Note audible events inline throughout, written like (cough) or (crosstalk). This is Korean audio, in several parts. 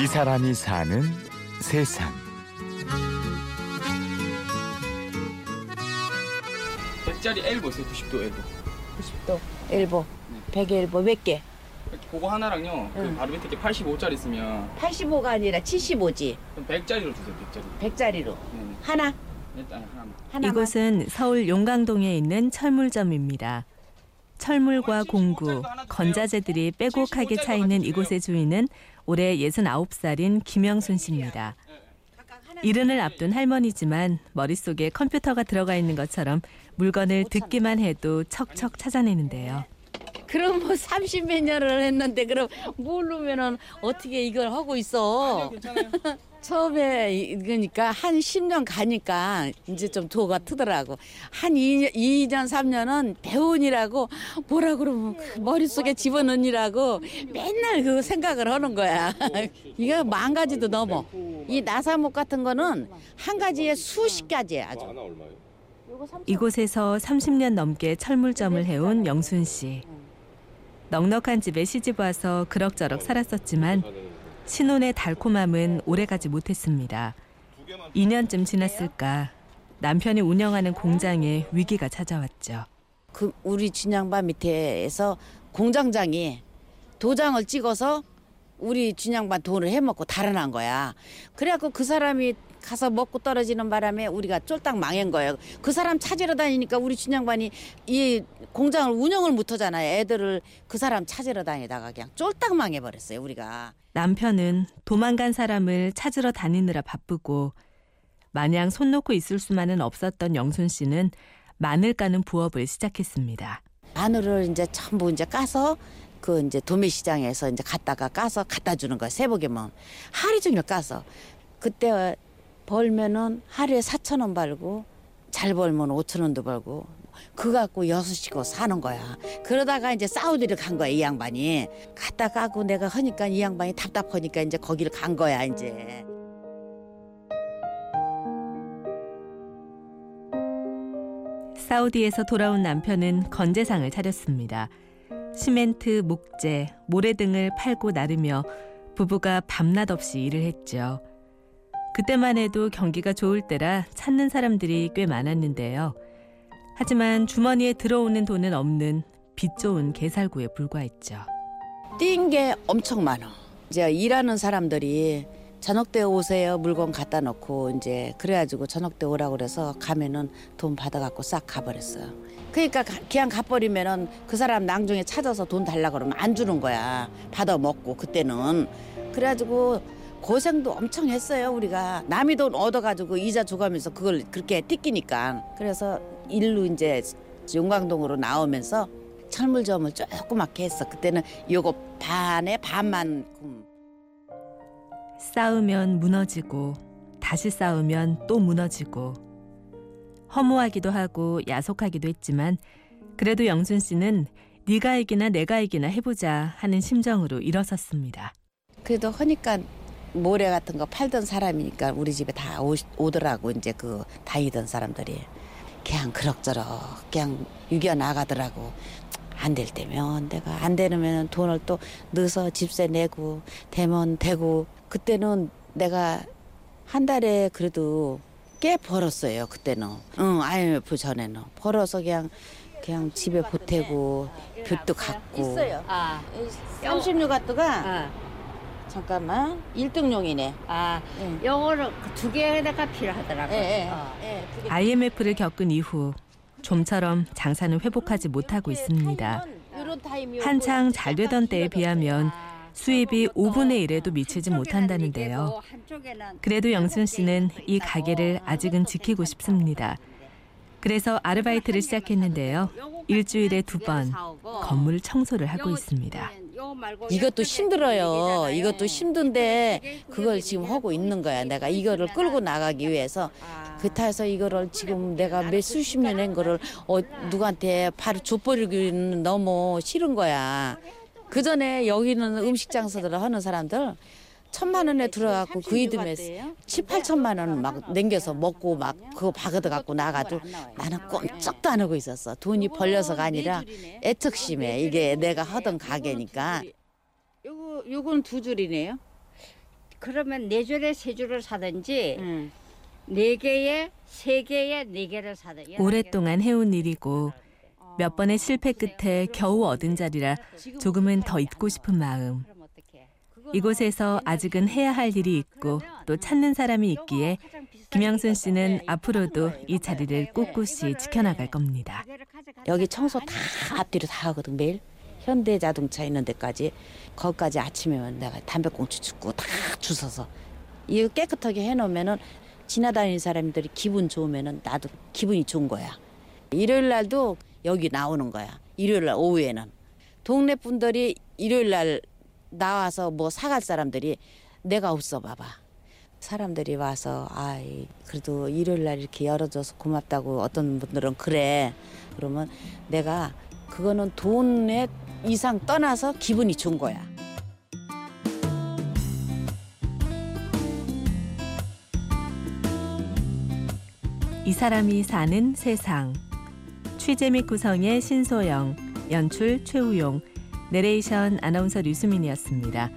이 사람이 사는 세상. 백짜리 엘보 있어요. 90도 엘보. 90도 엘보 100 엘보 몇 개? 그거 하나랑요. 그 응. 바로 밑에 게 85짜리 있으면 85가 아니라 75지 그럼 100짜리로 주세요. 100짜리. 100짜리로 네. 하나 일단 하나만. 하나만 이곳은 서울 용강동에 있는 철물점입니다. 철물과 공구, 건자재들이 빼곡하게 차 있는 이곳의 주인은 올해 69살인 김영순 씨입니다. 이른을 앞둔 할머니지만 머릿속에 컴퓨터가 들어가 있는 것처럼 물건을 듣기만 해도 척척 찾아내는데요. 그럼 뭐 30몇 년을 했는데 그럼 모르면은 어떻게 이걸 하고 있어 괜찮아요. (laughs) 처음에 이- 그러니까 한 10년 가니까 이제 좀 도가 트더라고. 한 2년, 2년 3년은 배운이라고 뭐라 그러면 그 머릿속에 집어넣으라고 맨날 그 생각을 하는 거야. (laughs) 이거 만 가지도 넘어. 이 나사목 같은 거는 한 가지에 수십 가지야 아주. 이곳에서 30년 넘게 철물점을 해온 영순 씨. 넉넉한 집에 시집 와서 그럭저럭 살았었지만 신혼의 달콤함은 오래가지 못했습니다. 2년쯤 지났을까 남편이 운영하는 공장에 위기가 찾아왔죠. 그 우리 준양반 밑에서 공장장이 도장을 찍어서 우리 준양반 돈을 해먹고 달아난 거야. 그래갖고 그 사람이 가서 먹고 떨어지는 바람에 우리가 쫄딱 망한 거예요. 그 사람 찾으러 다니니까 우리 준양반이 이 공장을 운영을 못 하잖아요. 애들을 그 사람 찾으러 다니다가 그냥 쫄딱 망해버렸어요. 우리가. 남편은 도망간 사람을 찾으러 다니느라 바쁘고 마냥 손 놓고 있을 수만은 없었던 영순 씨는 마늘 까는 부업을 시작했습니다. 마늘을 이제 전부 이제 까서 그 이제 도매시장에서 이제 갖다가 까서 갖다 주는 거야 세복이면 하루 종일 까서 그때 벌면은 하루에 4천 원 벌고 잘 벌면 5천 원도 벌고 그 갖고 여섯이고 사는 거야 그러다가 이제 사우디를 간 거야 이 양반이 갖다 까고 내가 하니까 이 양반이 답답하니까 이제 거기를 간 거야 이제 사우디에서 돌아온 남편은 건재상을 차렸습니다. 시멘트, 목재, 모래 등을 팔고 나르며 부부가 밤낮 없이 일을 했죠. 그때만 해도 경기가 좋을 때라 찾는 사람들이 꽤 많았는데요. 하지만 주머니에 들어오는 돈은 없는 빚 좋은 개살구에 불과했죠. 뛴게 엄청 많아. 이제 일하는 사람들이 저녁 때 오세요 물건 갖다 놓고 이제 그래가지고 저녁 때 오라고 그래서 가면은 돈 받아갖고 싹 가버렸어요. 그러니까 가- 그냥 가버리면은 그 사람 낭중에 찾아서 돈 달라 그러면 안 주는 거야. 받아 먹고 그때는 그래가지고 고생도 엄청 했어요 우리가 남이 돈 얻어가지고 이자 줘가면서 그걸 그렇게 띠끼니까 그래서 일로 이제 용광동으로 나오면서 철물점을 조그맣게 했어. 그때는 요거 반에 반만큼. 싸우면 무너지고 다시 싸우면 또 무너지고 허무하기도 하고 야속하기도 했지만 그래도 영순 씨는 네가 이기나 내가 이기나 해보자 하는 심정으로 일어섰습니다. 그래도 하니까 모래 같은 거 팔던 사람이니까 우리 집에 다 오, 오더라고 이제 그 다니던 사람들이. 그냥 그럭저럭 그냥 유겨 나가더라고. 안 될 때면 내가 안 되면 돈을 또 넣어서 집세 내고 되면 되고. 그때는 내가 한 달에 그래도 꽤 벌었어요 그때는. 응 IMF 전에는. 벌어서 그냥 그냥 집에 보태고 빚도 갚고. 있어요. 아, 36 가트가 아, 잠깐만 1등용이네 아, 응. 요거를 두 개가 필요하더라고. 예, 예. 어. 예, IMF를 겪은 이후 좀처럼 장사는 회복하지 못하고 있습니다. 타임이 한창 잘 되던 때에 비하면 수입이 5분의 1에도 미치지 못한다는데요. 그래도 영순 씨는 이 가게를 아직은 지키고 싶습니다. 그래서 아르바이트를 시작했는데요. 일주일에 두 번 건물 청소를 하고 있습니다. 이것도 힘들어요. 이것도 힘든데 그걸 지금 하고 있는 거야. 내가 이거를 끌고 나가기 위해서 그타해서 이거를 지금 내가 몇 수십 년 한 거를 어, 누구한테 바로 줘버리기는 너무 싫은 거야. 그 전에 여기는 음식 장사들을 하는 사람들 천만 원에 들어가고 그 이듬해 7, 8천만 원 막 남겨서 먹고 막 그거 박아다 갖고 나가도 나는 꼼짝도 안 하고 있었어. 돈이 벌려서가 아니라 애특심에 이게 내가 하던 가게니까. 요거 요건 두 줄이네요. 그러면 네 줄에 세 줄을 사든지 응. 네 개에 세 개에 네 개를 사든지. 오랫동안 해온 일이고 몇 번의 실패 끝에 겨우 얻은 자리라 조금은 더 잊고 싶은 마음. 이곳에서 아직은 해야 할 일이 있고 또 찾는 사람이 있기에 김영순 씨는 앞으로도 이 자리를 꿋꿋이 지켜나갈 겁니다. 여기 청소 다 앞뒤로 다 하거든 매일. 현대자동차 있는 데까지. 거기까지 아침에 내가 담배꽁초 줍고 다 주워서. 이거 깨끗하게 해놓으면은 지나다니는 사람들이 기분 좋으면은 나도 기분이 좋은 거야. 일요일 날도 여기 나오는 거야. 일요일 날 오후에는. 동네 분들이 일요일 날 나와서 뭐 사갈 사람들이 내가 없어 봐봐 사람들이 와서 아 그래도 일요일 날 이렇게 열어줘서 고맙다고 어떤 분들은 그래 그러면 내가 그거는 돈에 이상 떠나서 기분이 좋은 거야. 이 사람이 사는 세상. 취재 및 구성의 신소영, 연출 최우용, 내레이션 아나운서 류수민이었습니다.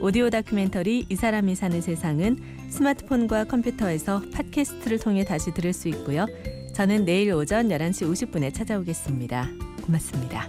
오디오 다큐멘터리 이 사람이 사는 세상은 스마트폰과 컴퓨터에서 팟캐스트를 통해 다시 들을 수 있고요. 저는 내일 오전 11시 50분에 찾아오겠습니다. 고맙습니다.